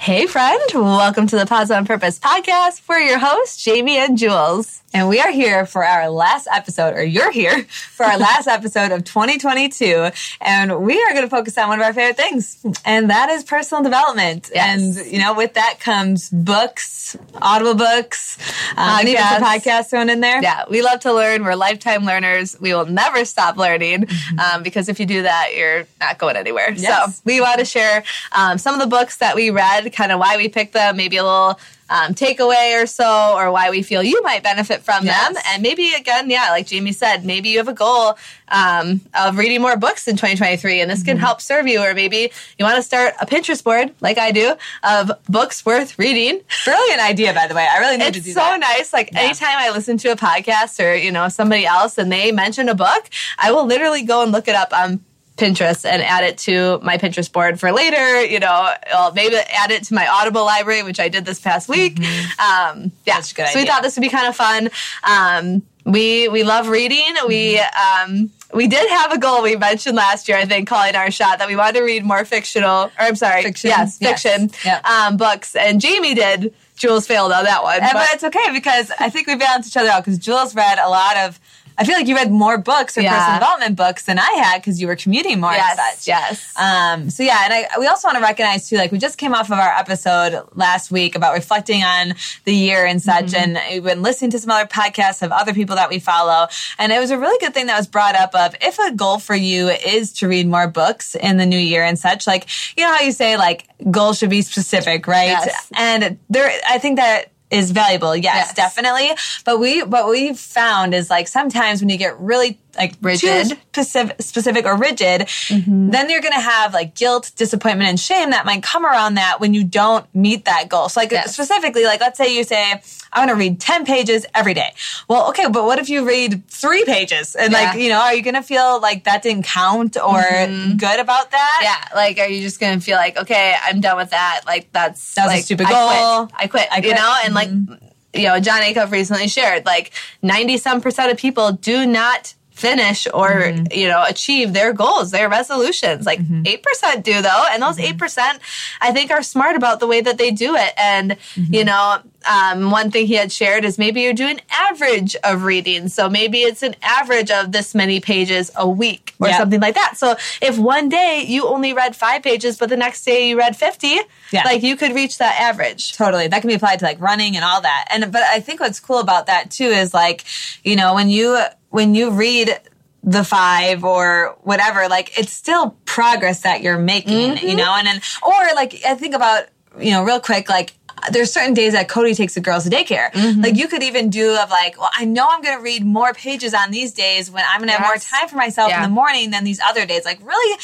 Hey, friend. Welcome to the Positive on Purpose podcast. We're your hosts, Jamie and Jules. And we are here for our last episode, or you're here for our last episode of 2022. And we are going to focus on one of our favorite things, and that is personal development. Yes. And, you know, with that comes books, audible books, um, and even some Podcasts. thrown in there. Yeah, we love to learn. We're lifetime learners. We will never stop learning um, because if you do that, you're not going anywhere. Yes. So we want to share um, some of the books that we read, kind of why we picked them, maybe a little um, takeaway or so, or why we feel you might benefit from Yes. them. And maybe, again, yeah, like Jamie said, maybe you have a goal um, of reading more books in 2023, and this can help serve you. Or maybe you want to start a Pinterest board, like I do, of books worth reading. Brilliant idea, by the way. I really need to do that. It's so that. nice. Like anytime I listen to a podcast or you know somebody else and they mention a book, I will literally go and look it up on Pinterest and add it to my Pinterest board for later. You know, I'll maybe add it to my Audible library, which I did this past week. Um, yeah, That's a good so we thought this would be kind of fun. Um, we we love reading. We um, we did have a goal we mentioned last year, I think, calling our shot that we wanted to read more fictional, or I'm sorry, Fiction. yes, Yes. fiction Yep. um, books, and Jamie did. Jules failed on that one. And, but but- it's okay because I think we balance each other out because Jules read a lot of. I feel like you read more books or Yeah. personal development books than I had because you were commuting more yes, and such. yes. Um, so yeah, and I, we also want to recognize too, like we just came off of our episode last week about reflecting on the year and such, Mm-hmm. and we've been listening to some other podcasts of other people that we follow, and it was a really good thing that was brought up of if a goal for you is to read more books in the new year and such, like you know how you say like goals should be specific, right? Yes. And there, I think that is valuable. Yes, Yes. definitely. But we, what we've found is like sometimes when you get really like Rigid. specific, specific or rigid, then you're going to have like guilt, disappointment, and shame that might come around that when you don't meet that goal. So like Yes. specifically, like let's say you say, I want to read 10 pages every day. Well, okay, but what if you read three pages? And like, you know, are you going to feel like that didn't count or good about that? yeah, like, are you just gonna feel like, okay, I'm done with that? Like, that's That was a like, stupid I goal. Quit. I quit. I You quit. Mm-hmm. know, and like, Mm-hmm. you know, Jon Acuff recently shared, like, ninety some percent of people do not finish or Mm-hmm. you know achieve their goals their resolutions like 8% do though and those Mm-hmm. 8% i think are smart about the way that they do it and Mm-hmm. you know um, one thing he had shared is maybe you're doing average of reading so maybe it's an average of this many pages a week or Yeah. something like that so if one day you only read five pages but the next day you read 50 Yeah. like you could reach that average Totally. That can be applied to like running and all that. And but I think what's cool about that too is like, you know, when you when you read the five or whatever, like it's still progress that you're making, you mm-hmm. know, and then or like I think about, you know, real quick, like there's certain days that Cody takes the girls to daycare. Mm-hmm. Like you could even do of like, well, I know I'm going to read more pages on these days when I'm going to have more time for myself in the morning than these other days. Like really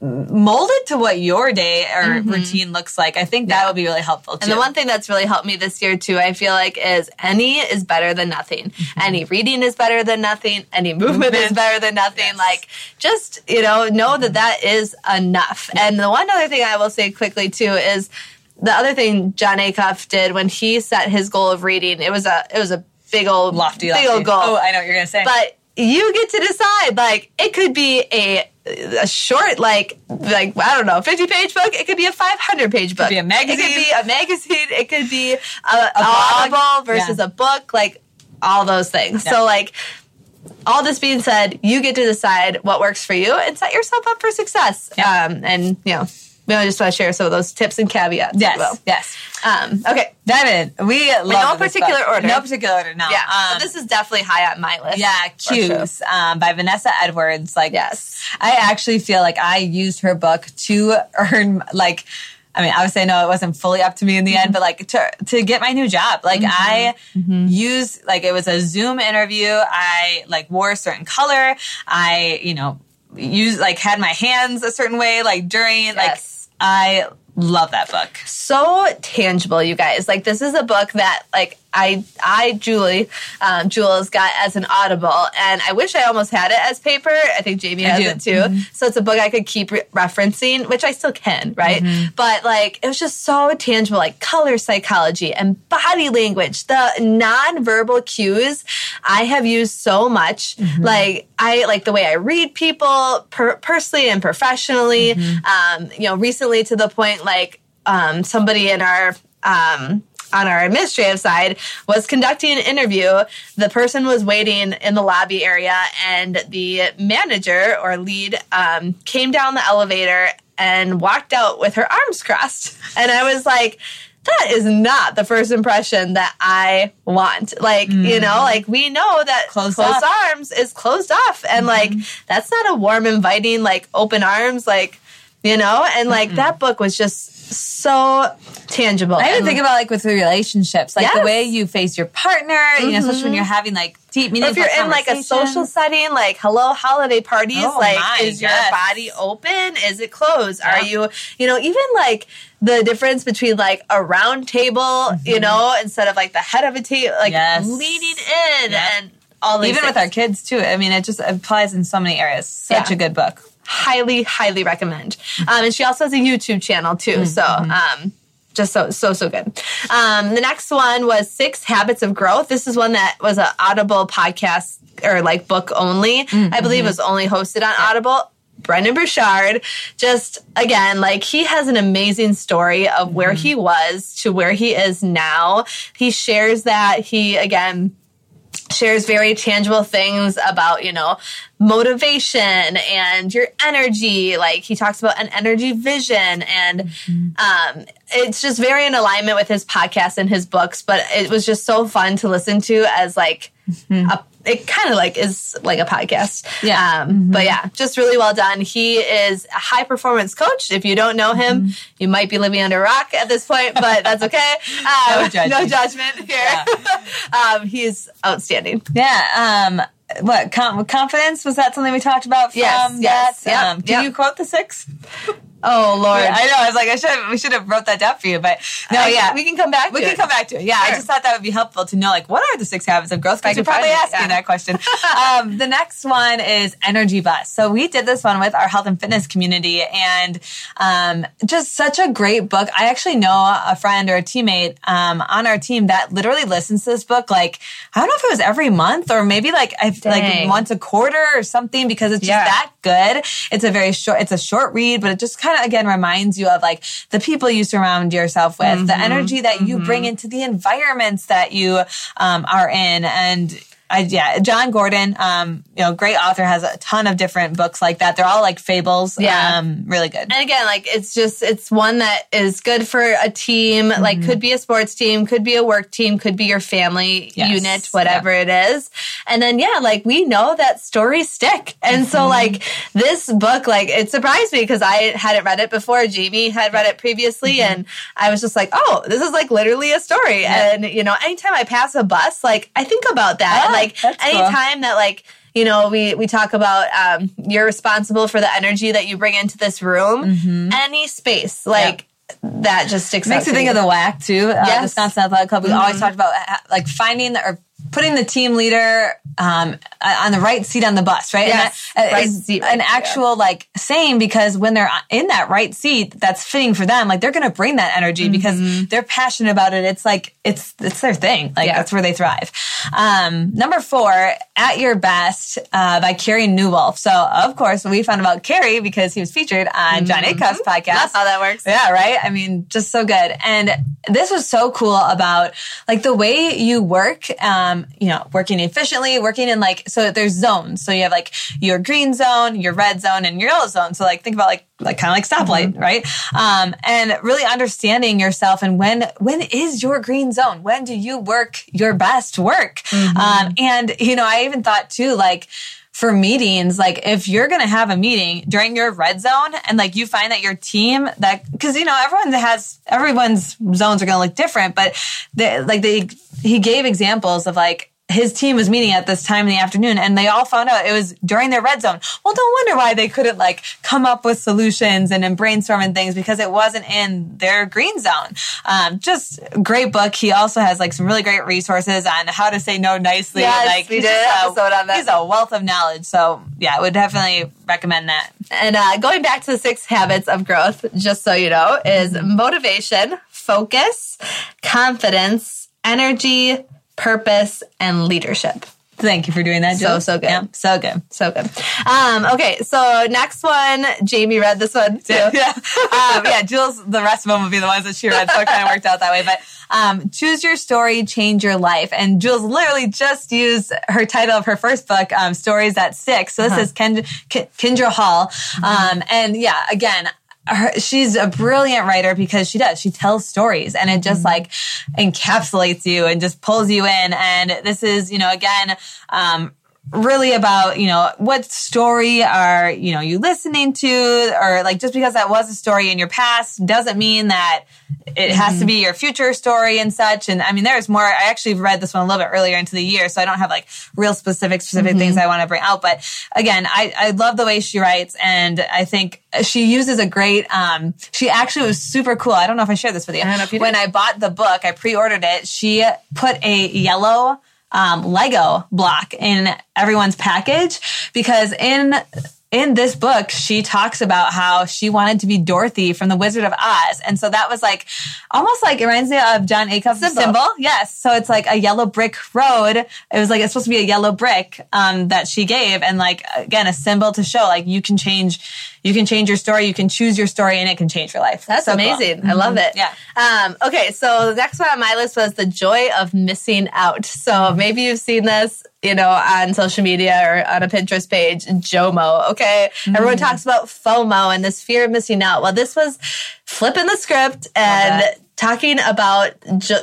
mold it to what your day or mm-hmm. routine looks like. I think that would be really helpful too. And the one thing that's really helped me this year too, I feel like, is any is better than nothing. Mm-hmm. Any reading is better than nothing. Any movement, is better than nothing. Like, just you know, know that that is enough. And the one other thing I will say quickly too is the other thing Jon Acuff did when he set his goal of reading. It was a it was a big old lofty, big lofty. old goal. Oh, I know what you're gonna say. But you get to decide. Like it could be a a short, like like I don't know, fifty page book. It could be a five hundred page book. be a magazine. It could be a magazine. It could be a, a, audible versus Yeah. a book. Like all those things. Yeah. So like. All this being said, you get to decide what works for you and set yourself up for success. Yeah. Um, and you know, we just want to share some of those tips and caveats. yes, well. yes. Um, okay. Dive in. We love no particular order. No particular order. No. Yeah. Um, so this is definitely high on my list. Yeah. Cues um, by Vanessa Edwards. Like, Yes. I actually feel like I used her book to earn like. I mean, obviously, I know it wasn't fully up to me in the end, but like to to get my new job, like I use like it was a Zoom interview. I like wore a certain color. I you know use like had my hands a certain way like during Yes. like I love that book. so tangible, you guys. Like this is a book that like I, I, Julie, um, Jules got as an Audible, and I wish I almost had it as paper. I think Jamie has it too. Mm-hmm. So it's a book I could keep re- referencing, which I still can, right? Mm-hmm. But like, it was just so tangible, like color psychology and body language, the nonverbal cues I have used so much. Mm-hmm. Like, I like the way I read people per- personally and professionally. Mm-hmm. Um, you know, recently to the point like, um, somebody in our um, on our administrative side was conducting an interview. The person was waiting in the lobby area, and the manager or lead um, came down the elevator and walked out with her arms crossed. And I was like, that is not the first impression that I want. Like, mm-hmm. you know, like we know that closed, closed arms is closed off. And mm-hmm. like, that's not a warm, inviting, like open arms, like, you know, and like mm-hmm. that book was just so tangible. I even think about like with relationships, like yes. the way you face your partner, mm-hmm. you know, especially when mm-hmm. you're having like deep meaningful If you're in like a social setting, like hello holiday parties, oh like my, is yes. your body open? Is it closed? Yeah. Are you, you know, even like the difference between like a round table, mm-hmm. you know, instead of like the head of a table, like yes. leaning in and all even things. with our kids too. I mean, it just applies in so many areas. Such yeah. a good book highly, highly recommend. Um, and she also has a YouTube channel too. Mm-hmm. So, um, just so so so good. Um, the next one was Six Habits of Growth. This is one that was an Audible podcast or like book only. Mm-hmm. I believe it was only hosted on Audible. Brendon Burchard, just again, like he has an amazing story of where mm-hmm. he was to where he is now. He shares that he again shares very tangible things about, you know, motivation and your energy. Like he talks about an energy vision and mm-hmm. um, it's just very in alignment with his podcast and his books, but it was just so fun to listen to as like mm-hmm. a it kind of like is like a podcast. Yeah. Um, mm-hmm. But yeah, just really well done. He is a high performance coach. If you don't know him, mm-hmm. you might be living under a rock at this point, but that's okay. Um, no, judgment. no judgment here. Yeah. um, he's outstanding. Yeah. Um, what com- confidence was that something we talked about from yes, yes, that? Yep, um, can yep. you quote the six? Oh Lord! I know. I was like, I should we should have wrote that down for you, but no, I, yeah, we can come back. We can it. come back to it. Yeah, sure. I just thought that would be helpful to know, like, what are the six habits of growth? Because you're probably asking yeah. that question. um, the next one is Energy Bus. So we did this one with our health and fitness community, and um, just such a great book. I actually know a friend or a teammate um, on our team that literally listens to this book. Like, I don't know if it was every month or maybe like I like once a quarter or something because it's just yeah. that good. It's a very short. It's a short read, but it just kind of again reminds you of like the people you surround yourself with, mm-hmm. the energy that you mm-hmm. bring into the environments that you um, are in, and I, yeah, Jon Gordon, um, you know, great author, has a ton of different books like that. They're all like fables. Yeah. Um, really good. And again, like it's just, it's one that is good for a team, mm-hmm. like could be a sports team, could be a work team, could be your family yes. unit, whatever it is. And then, yeah, like we know that stories stick. And mm-hmm. so like this book, like it surprised me because I hadn't read it before. Jamie had read it previously mm-hmm. and I was just like, oh, this is like literally a story. Yeah. And, you know, anytime I pass a bus, like I think about that. Oh like That's anytime cool. that like you know we we talk about um, you're responsible for the energy that you bring into this room mm-hmm. any space like that just sticks makes you think of the WAC too uh, yes. wisconsin athletic club we mm-hmm. always talked about like finding the, or putting the team leader um, on the right seat on the bus, right? Yes, and that right is seat, an actual yeah. like saying because when they're in that right seat, that's fitting for them. Like they're going to bring that energy mm-hmm. because they're passionate about it. It's like it's it's their thing. Like yeah. that's where they thrive. Um, number four, "At Your Best" uh, by Carey Nieuwhof. So of course we found about Carey because he was featured on Jon mm-hmm. Acuff's podcast. That's how that works. Yeah, right. I mean, just so good. And this was so cool about like the way you work. Um, you know, working efficiently, working in like so there's zones. So you have like your green zone, your red zone, and your yellow zone. So like think about like like kind of like stoplight, mm-hmm. right? Um, and really understanding yourself and when when is your green zone? When do you work your best work? Mm-hmm. Um, and you know, I even thought too, like for meetings, like if you're going to have a meeting during your red zone and like you find that your team that, cause you know, everyone has, everyone's zones are going to look different, but they, like they, he gave examples of like, his team was meeting at this time in the afternoon and they all found out it was during their red zone. Well, don't wonder why they couldn't like come up with solutions and, and brainstorm and things because it wasn't in their green zone. Um, just great book. He also has like some really great resources on how to say no nicely. Yes, like, we did episode on that. He's a wealth of knowledge. So yeah, I would definitely recommend that. And uh, going back to the six habits of growth, just so you know, is mm-hmm. motivation, focus, confidence, energy, purpose, and leadership. Thank you for doing that. Jules. So so good. Yeah, so good. So good. Um, okay, so next one, Jamie read this one too. yeah, um, yeah. Jules, the rest of them would be the ones that she read, so it kind of worked out that way. But um, choose your story, change your life. And Jules literally just used her title of her first book, um, "Stories That Stick. So this uh-huh. is Kendra, Kindra Hall, mm-hmm. Um, and yeah, again, her, she's a brilliant writer because she does. She tells stories and it just mm-hmm. like encapsulates you and just pulls you in. And this is, you know, again, um, really about, you know, what story are, you know, you listening to or like just because that was a story in your past doesn't mean that it has mm-hmm. to be your future story and such. And I mean, there's more. I actually read this one a little bit earlier into the year, so I don't have like real specific, specific mm-hmm. things I want to bring out. But again, I, I love the way she writes. And I think she uses a great, um, she actually was super cool. I don't know if I shared this with you. I you when I bought the book, I pre-ordered it. She put a yellow, um, Lego block in everyone's package because in in this book, she talks about how she wanted to be Dorothy from The Wizard of Oz. And so that was like almost like it reminds me of Jon Acuff's symbol. symbol. Yes. So it's like a yellow brick road. It was like it's supposed to be a yellow brick um, that she gave, and like again a symbol to show like you can change you can change your story, you can choose your story, and it can change your life. That's so amazing. Cool. I love it. Yeah. Um, okay, so the next one on my list was the joy of missing out. So maybe you've seen this, you know, on social media or on a Pinterest page, JOMO. Okay, mm-hmm. everyone talks about FOMO and this fear of missing out. Well, this was flipping the script and talking about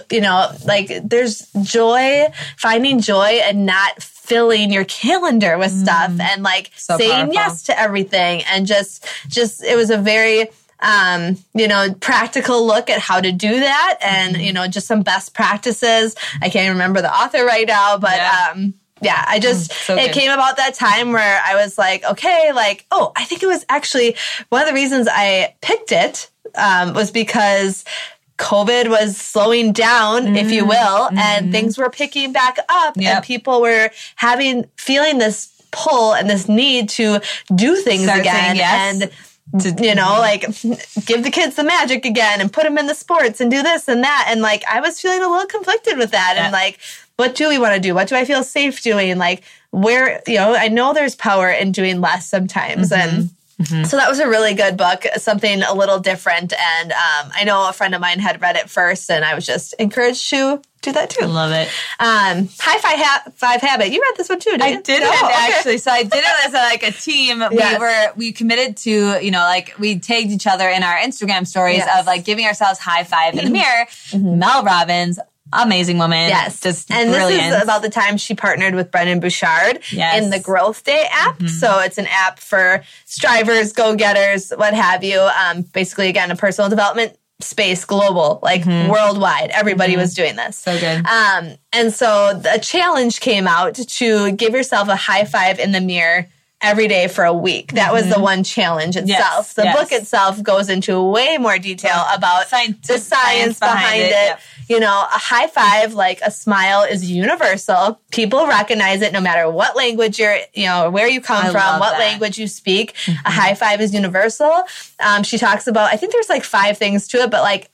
you know like there's joy finding joy and not filling your calendar with stuff mm. and like so saying powerful. yes to everything and just just it was a very um, you know, practical look at how to do that and, mm-hmm. you know, just some best practices. I can't remember the author right now, but, yeah. um, yeah, I just, mm, so it came about that time where I was like, okay, like, oh, I think it was actually one of the reasons I picked it, um, was because COVID was slowing down, mm-hmm. if you mm-hmm. will, mm-hmm. and things were picking back up yep. and people were having, feeling this pull and this need to do things Start again. Yes. And, to, you know, like give the kids the magic again and put them in the sports and do this and that. And like, I was feeling a little conflicted with that. Yeah. And like, what do we want to do? What do I feel safe doing? Like, where, you know, I know there's power in doing less sometimes. Mm-hmm. And, Mm-hmm. So that was a really good book, something a little different. And um, I know a friend of mine had read it first, and I was just encouraged to do that too. Love it. Um, High Five, ha- Five Habit. You read this one too, didn't I you? did oh, okay. actually. So I did it as a, like a team. Yes. We were we committed to you know like we tagged each other in our Instagram stories yes. of like giving ourselves high five in the mirror. Mm-hmm. Mel Robbins, amazing woman. Yes. Just and brilliant. this is about the time she partnered with Brendon Burchard yes. in the Growth Day app. Mm-hmm. So it's an app for strivers, go getters, what have you. Um, basically, again, a personal development space global like mm-hmm. worldwide everybody mm-hmm. was doing this so good um and so the challenge came out to give yourself a high five in the mirror every day for a week. That was the mm-hmm. one challenge itself. Yes, the yes. book itself goes into way more detail about science, the science, behind, behind, it. it. Yep. You know, a high five, like a smile is universal. People recognize it no matter what language you're, you know, where you come I from, what that. language you speak. Mm-hmm. A high five is universal. Um, she talks about, I think there's like five things to it, but like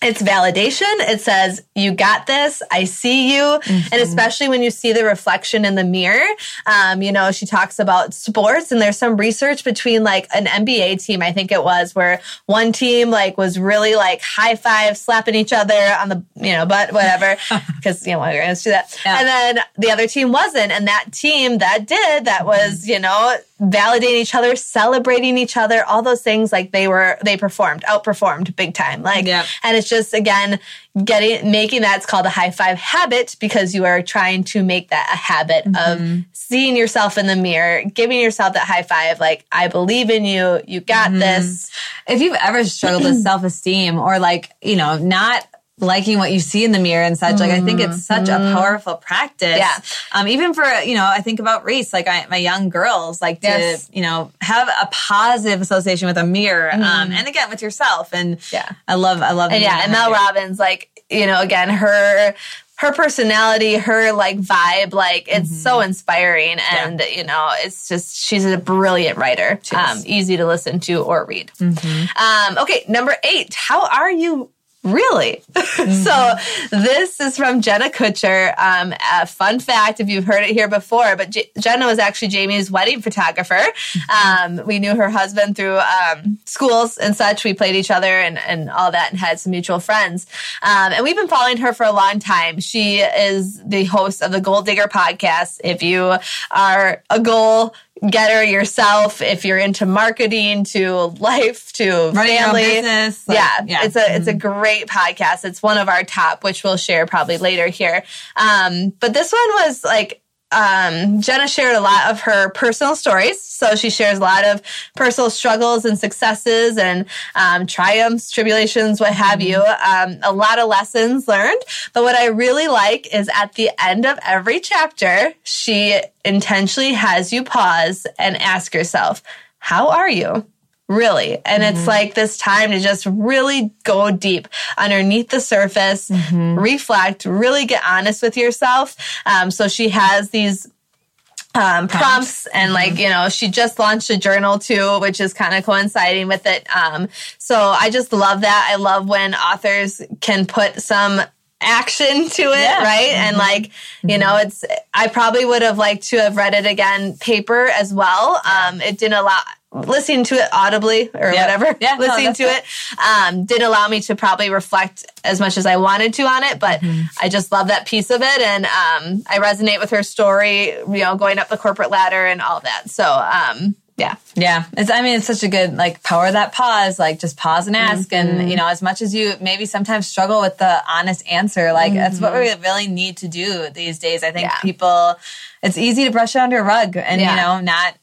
it's validation. It says, you got this. I see you. Mm-hmm. And especially when you see the reflection in the mirror, um, you know, she talks about sports and there's some research between like an NBA team, I think it was, where one team like was really like high five, slapping each other on the, you know, butt, whatever. Cause, you know, we're going to do that. Yeah. And then the other team wasn't. And that team that did, that was, you know, validating each other, celebrating each other, all those things like they were, they performed, outperformed big time. Like, yeah. and it's just, again, getting, making that, it's called a high five habit because you are trying to make that a habit mm-hmm. of seeing yourself in the mirror, giving yourself that high five, like, I believe in you, you got mm-hmm. this. If you've ever struggled with self esteem or like, you know, not liking what you see in the mirror and such. Like I think it's such a Mm-hmm. powerful practice. Yeah. Um, even for you know, I think about race. Like I, my young girls like to Yes. you know have a positive association with a mirror. Um, and again with yourself. And Mm-hmm. Yeah. I love I love And yeah, and Mel Robbins, like, you know, again, her her personality, her like vibe, like it's so inspiring and you know, it's just she's a brilliant writer. Um, easy to listen to or read. Um, okay, number eight. How are you Really? so this is from Jenna Kutcher. Um, a fun fact, if you've heard it here before, but J- Jenna was actually Jamie's wedding photographer. Um, we knew her husband through um, schools and such. We played each other and, and all that and had some mutual friends. Um, and we've been following her for a long time. She is the host of the Goal Digger podcast. If you are a goal getter yourself, if you're into marketing to life to Running family, business, like, yeah, yeah. it's a it's a great podcast. It's one of our top, which we'll share probably later here. Um, but this one was like um, Jenna shared a lot of her personal stories. So she shares a lot of personal struggles and successes and um, triumphs, tribulations, what have you. Um, a lot of lessons learned. But what I really like is at the end of every chapter, she intentionally has you pause and ask yourself, how are you? Really. And it's like this time to just really go deep underneath the surface, reflect, really get honest with yourself. Um, so she has these um, prompts. and like you know she just launched a journal too which is kind of coinciding with it. Um, so i just love that. I love when authors can put some action to it Yeah. right and like you know it's i probably would have liked to have read it again paper as well um, it didn't allow listening to it audibly or Yeah. whatever Yeah, listening that's to it um, didn't allow me to probably reflect as much as I wanted to on it, but Mm-hmm. I just love that piece of it, and um, I resonate with her story. You know, going up the corporate ladder and all that. So, um, yeah, Yeah, it's. I mean, it's such a good like power that pause. Like just pause and ask, and you know, as much as you maybe sometimes struggle with the honest answer, like that's what we really need to do these days. I think Yeah. people, it's easy to brush it under a rug, and Yeah. you know, not.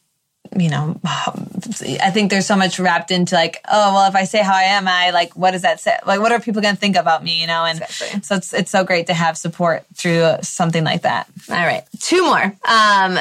You know, I think there's so much wrapped into like, oh well, if I say how I am, I like, what does that say? Like, what are people going to think about me? You know, and Exactly. so it's it's so great to have support through something like that. All right, two more. Um,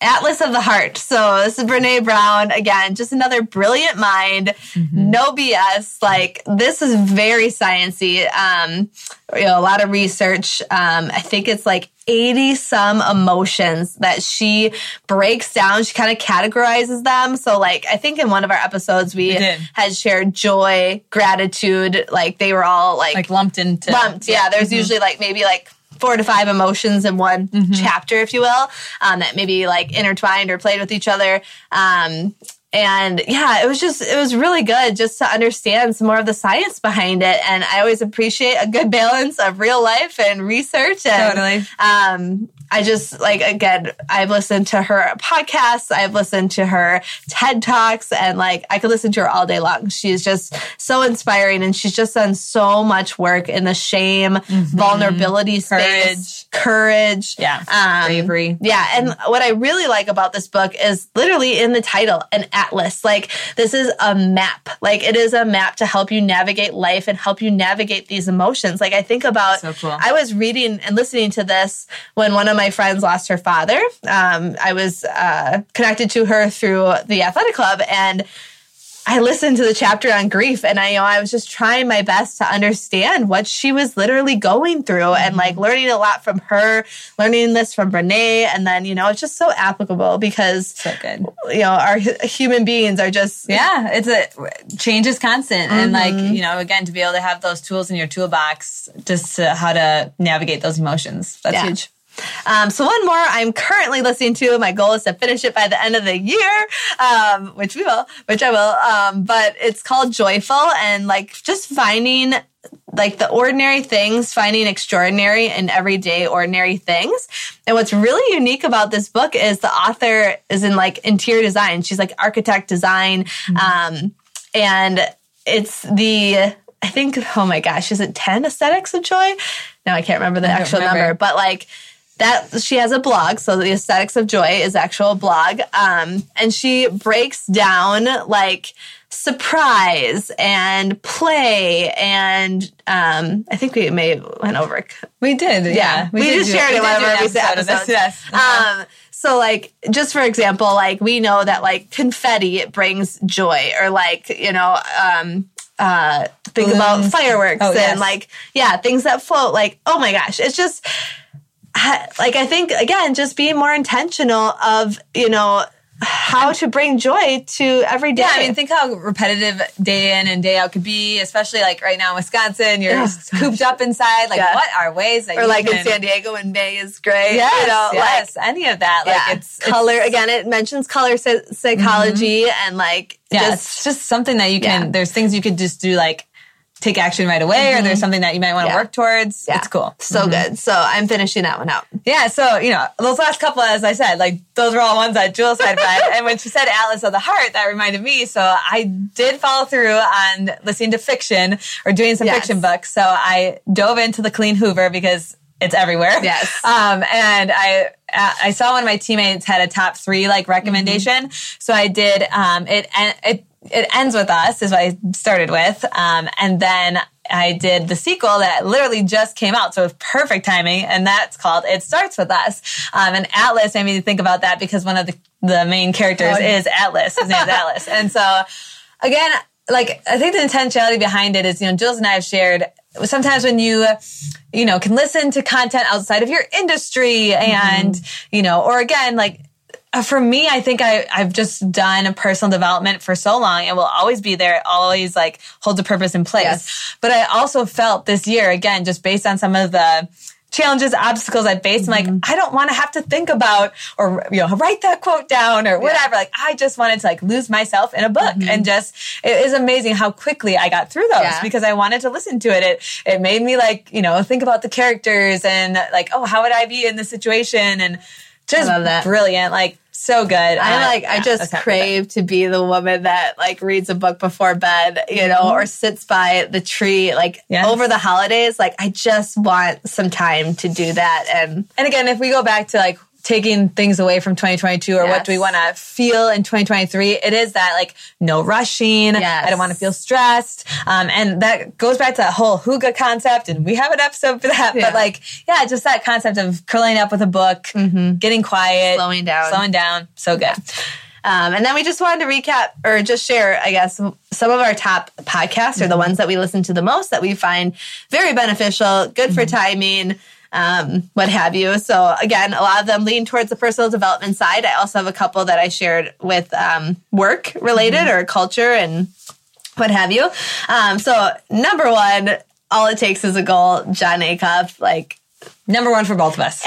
Atlas of the Heart. So this is Brene Brown again. Just another brilliant mind. No BS. Like this is very sciency. Um, you know, a lot of research. Um, I think it's like 80 some emotions that she breaks down. She kind of categorizes them. So like, I think in one of our episodes, we, had shared joy, gratitude. Like they were all Like like lumped into lumped. Yeah, there's usually like maybe like four to five emotions in one chapter, if you will, um, that maybe like intertwined or played with each other. Um, and yeah, it was just, it was really good just to understand some more of the science behind it. And I always appreciate a good balance of real life and research. And, Totally. Um, I just like again, I've listened to her podcasts, I've listened to her TED Talks, and like I could listen to her all day long. She's just so inspiring and she's just done so much work in the shame, vulnerability space, courage. Yeah. Um, Bravery. Yeah. And what I really like about this book is literally in the title, an atlas. Like this is a map. Like it is a map to help you navigate life and help you navigate these emotions. Like I think about, So cool. I was reading and listening to this when one of my friends lost her father. Um, I was uh, connected to her through the athletic club and I listened to the chapter on grief and I you know I was just trying my best to understand what she was literally going through and like mm-hmm. learning a lot from her, learning this from Brene and then you know it's just so applicable because So good. you know our human beings are just Yeah, it's a change is constant, and like mm-hmm. you know, again, to be able to have those tools in your toolbox, just to how to navigate those emotions. That's Yeah. huge. Um, so one more I'm currently listening to. My goal is to finish it by the end of the year, um, which we will, which I will. Um, but it's called Joyful and like just finding like the ordinary things, finding extraordinary in everyday ordinary things. And what's really unique about this book is the author is in like interior design. She's like architect design. Um, and it's the, I think, oh my gosh, is it 10 aesthetics of joy? No, I can't remember the actual remember. number, but like, that she has a blog. So the aesthetics of joy is actual blog. Um, and she breaks down like surprise and play and um, I think we may have went over. it We did, yeah. yeah. We, we did just shared it whenever we said episodes. Yes. Uh-huh. Um, so like just for example, like we know that like confetti it brings joy, or like you know. Um, uh, think Balloons. about fireworks oh, and yes. like yeah things that float like oh my gosh it's just like i think again just being more intentional of you know how to bring joy to every day. Yeah, I mean, think how repetitive day in and day out could be, especially like right now in Wisconsin, you're cooped up inside. Like, yeah. what are ways that you or like can... in San Diego when May is great? Yes, you know, yes, like, any of that. Like, yeah. it's color it's, again. It mentions color psychology mm-hmm. and like, yeah, just, it's just something that you can. There's things you could just do like take action right away mm-hmm. or there's mm-hmm. something that you might want to yeah. work towards. Yeah. It's cool. So mm-hmm. good. So I'm finishing that one out. Yeah. So, you know, those last couple, as I said, like those were all ones that Jules had read. and when she said Atlas of the Heart, that reminded me. So I did follow through on listening to fiction or doing some yes. fiction books. So I dove into the Colleen Hoover because it's everywhere. Yes. Um, and I, I saw one of my teammates had a top three like recommendation. Mm-hmm. So I did, um, it, and it, it ends with us is what I started with. Um, and then I did the sequel that literally just came out. So it was perfect timing. And that's called It Starts With Us. Um, and Atlas made me think about that because one of the, the main characters oh, yeah. is Atlas. His name is Atlas. And so again, like, I think the intentionality behind it is, you know, Jules and I have shared sometimes when you, you know, can listen to content outside of your industry and, mm-hmm. you know, or again, like for me, I think I, I've just done personal development for so long and will always be there, It always like holds a purpose in place. Yes. But I also felt this year, again, just based on some of the challenges, obstacles I faced, mm-hmm. I'm like, mm-hmm. I don't want to have to think about or, you know, write that quote down or whatever. Yeah. Like, I just wanted to like lose myself in a book mm-hmm. and just, it is amazing how quickly I got through those yeah. because I wanted to listen to it. It, it made me like, you know, think about the characters and like, oh, how would I be in this situation? And just that brilliant. Like, so good. I like, yeah, I just crave to be the woman that like reads a book before bed, you know, mm-hmm. or sits by the tree like yes. over the holidays. Like, I just want some time to do that. And, and again, if we go back to like taking things away from 2022 or yes. what do we want to feel in 2023 it is that like no rushing yes. i don't want to feel stressed um, and that goes back to that whole hygge concept and we have an episode for that yeah. but like yeah just that concept of curling up with a book mm-hmm. getting quiet slowing down slowing down so good um, and then we just wanted to recap or just share, I guess, some of our top podcasts mm-hmm. are the ones that we listen to the most that we find very beneficial, good mm-hmm. for timing, um, what have you. So again, a lot of them lean towards the personal development side. I also have a couple that I shared with um, work related mm-hmm. or culture and what have you. Um, so number one, all it takes is a goal. Jon Acuff, like number one for both of us.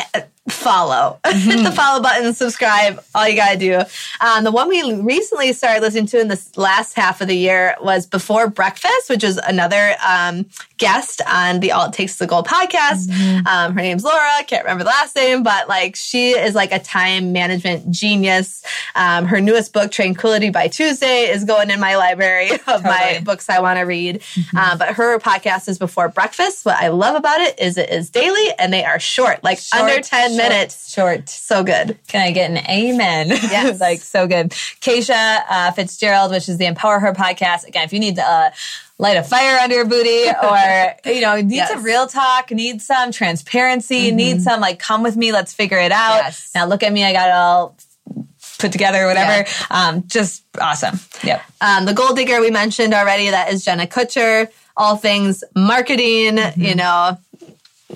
Follow. Mm-hmm. Hit the follow button, subscribe, all you gotta do. Um, the one we recently started listening to in this last half of the year was Before Breakfast, which is another um, guest on the All It Takes to Goal podcast. Mm-hmm. Um, her name's Laura, can't remember the last name, but like she is like a time management genius. Um, her newest book, Tranquility by Tuesday, is going in my library of totally. my books I wanna read. Mm-hmm. Uh, but her podcast is Before Breakfast. What I love about it is it is daily and they are short, like short, under 10 short, minutes. Short. So good. Can I get an amen? Yes. like so good. Keisha uh, Fitzgerald, which is the Empower Her podcast. Again, if you need to uh, light a fire under your booty or, you know, need yes. some real talk, need some transparency, mm-hmm. need some like, come with me, let's figure it out. Yes. Now look at me, I got it all put together or whatever. Yeah. Um, just awesome. Yep. Um, the goal digger we mentioned already, that is Jenna Kutcher. All things marketing, mm-hmm. you know,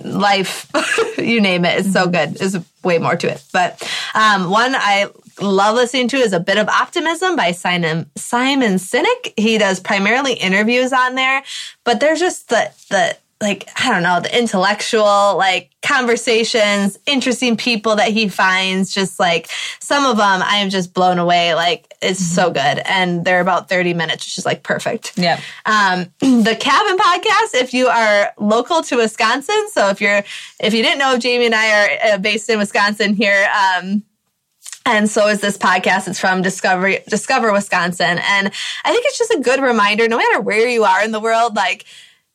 life, you name it. It's so good. There's way more to it. But um, one I love listening to is A Bit of Optimism by Simon, Simon Sinek. He does primarily interviews on there, but there's just the, the, like I don't know the intellectual like conversations, interesting people that he finds. Just like some of them, I am just blown away. Like it's mm-hmm. so good, and they're about thirty minutes, which is like perfect. Yeah. Um, the Cabin Podcast. If you are local to Wisconsin, so if you're if you didn't know, Jamie and I are uh, based in Wisconsin here. Um, and so is this podcast. It's from Discover Discover Wisconsin, and I think it's just a good reminder. No matter where you are in the world, like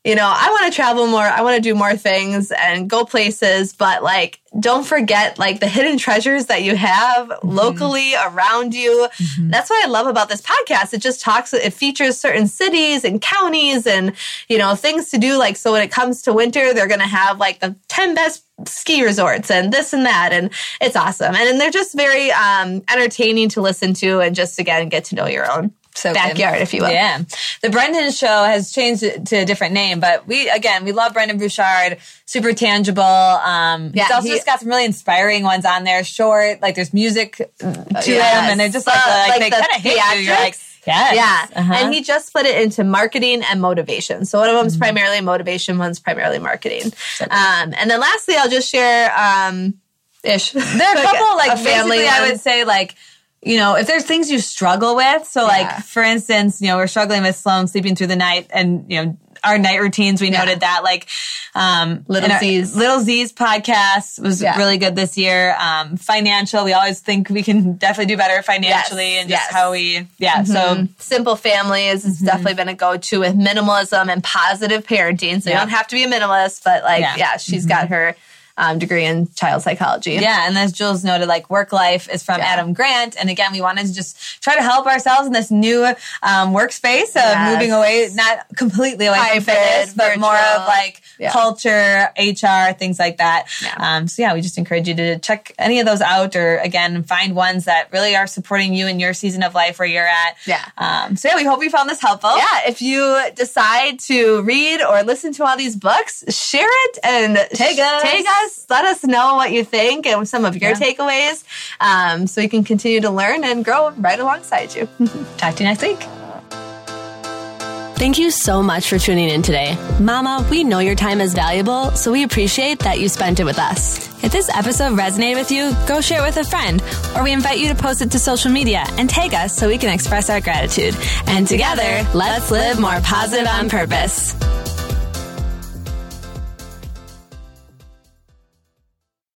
you know, I want to travel more. I want to do more things and go places, but like, don't forget like the hidden treasures that you have mm-hmm. locally around you. Mm-hmm. That's what I love about this podcast. It just talks, it features certain cities and counties and, you know, things to do. Like, so when it comes to winter, they're going to have like the 10 best ski resorts and this and that. And it's awesome. And, they're just very um, entertaining to listen to and just again, get to know your own so backyard, good. if you will. Yeah. The Brendon Show has changed to a different name, but we, again, we love Brendon Burchard. super tangible. Um, yeah, he's also he, just got some really inspiring ones on there, short, like there's music to yes. him, and they're just like, like, like they kind of hit you. You're like, Yes. Yeah. Uh-huh. And he just split it into marketing and motivation. So one of them's mm-hmm. primarily motivation, one's primarily marketing. Um, and then lastly, I'll just share, um, ish. There are a couple, like, family. I would say, like, you know, if there's things you struggle with, so like for instance, you know, we're struggling with Sloan sleeping through the night and, you know, our night routines, we yeah. noted that like um Little Z's Little Z's podcast was yeah. really good this year. Um financial, we always think we can definitely do better financially yes. and just yes. how we yeah. Mm-hmm. So simple families has mm-hmm. definitely been a go to with minimalism and positive parenting. So you don't have to be a minimalist, but like yeah, she's mm-hmm. got her um, degree in child psychology. Yeah, and as Jules noted, like work life is from yeah. Adam Grant, and again, we wanted to just try to help ourselves in this new um, workspace of yes. moving away, not completely away Hybrid, from fitness, but virtual. more of like yeah. culture, HR, things like that. Yeah. Um, so yeah, we just encourage you to check any of those out, or again, find ones that really are supporting you in your season of life where you're at. Yeah. Um, so yeah, we hope you found this helpful. Yeah. If you decide to read or listen to all these books, share it and take us. Take us us. Let us know what you think and some of your yeah. takeaways um, so we can continue to learn and grow right alongside you. Talk to you next week. Thank you so much for tuning in today. Mama, we know your time is valuable, so we appreciate that you spent it with us. If this episode resonated with you, go share it with a friend, or we invite you to post it to social media and tag us so we can express our gratitude. And together, let's live more positive on purpose.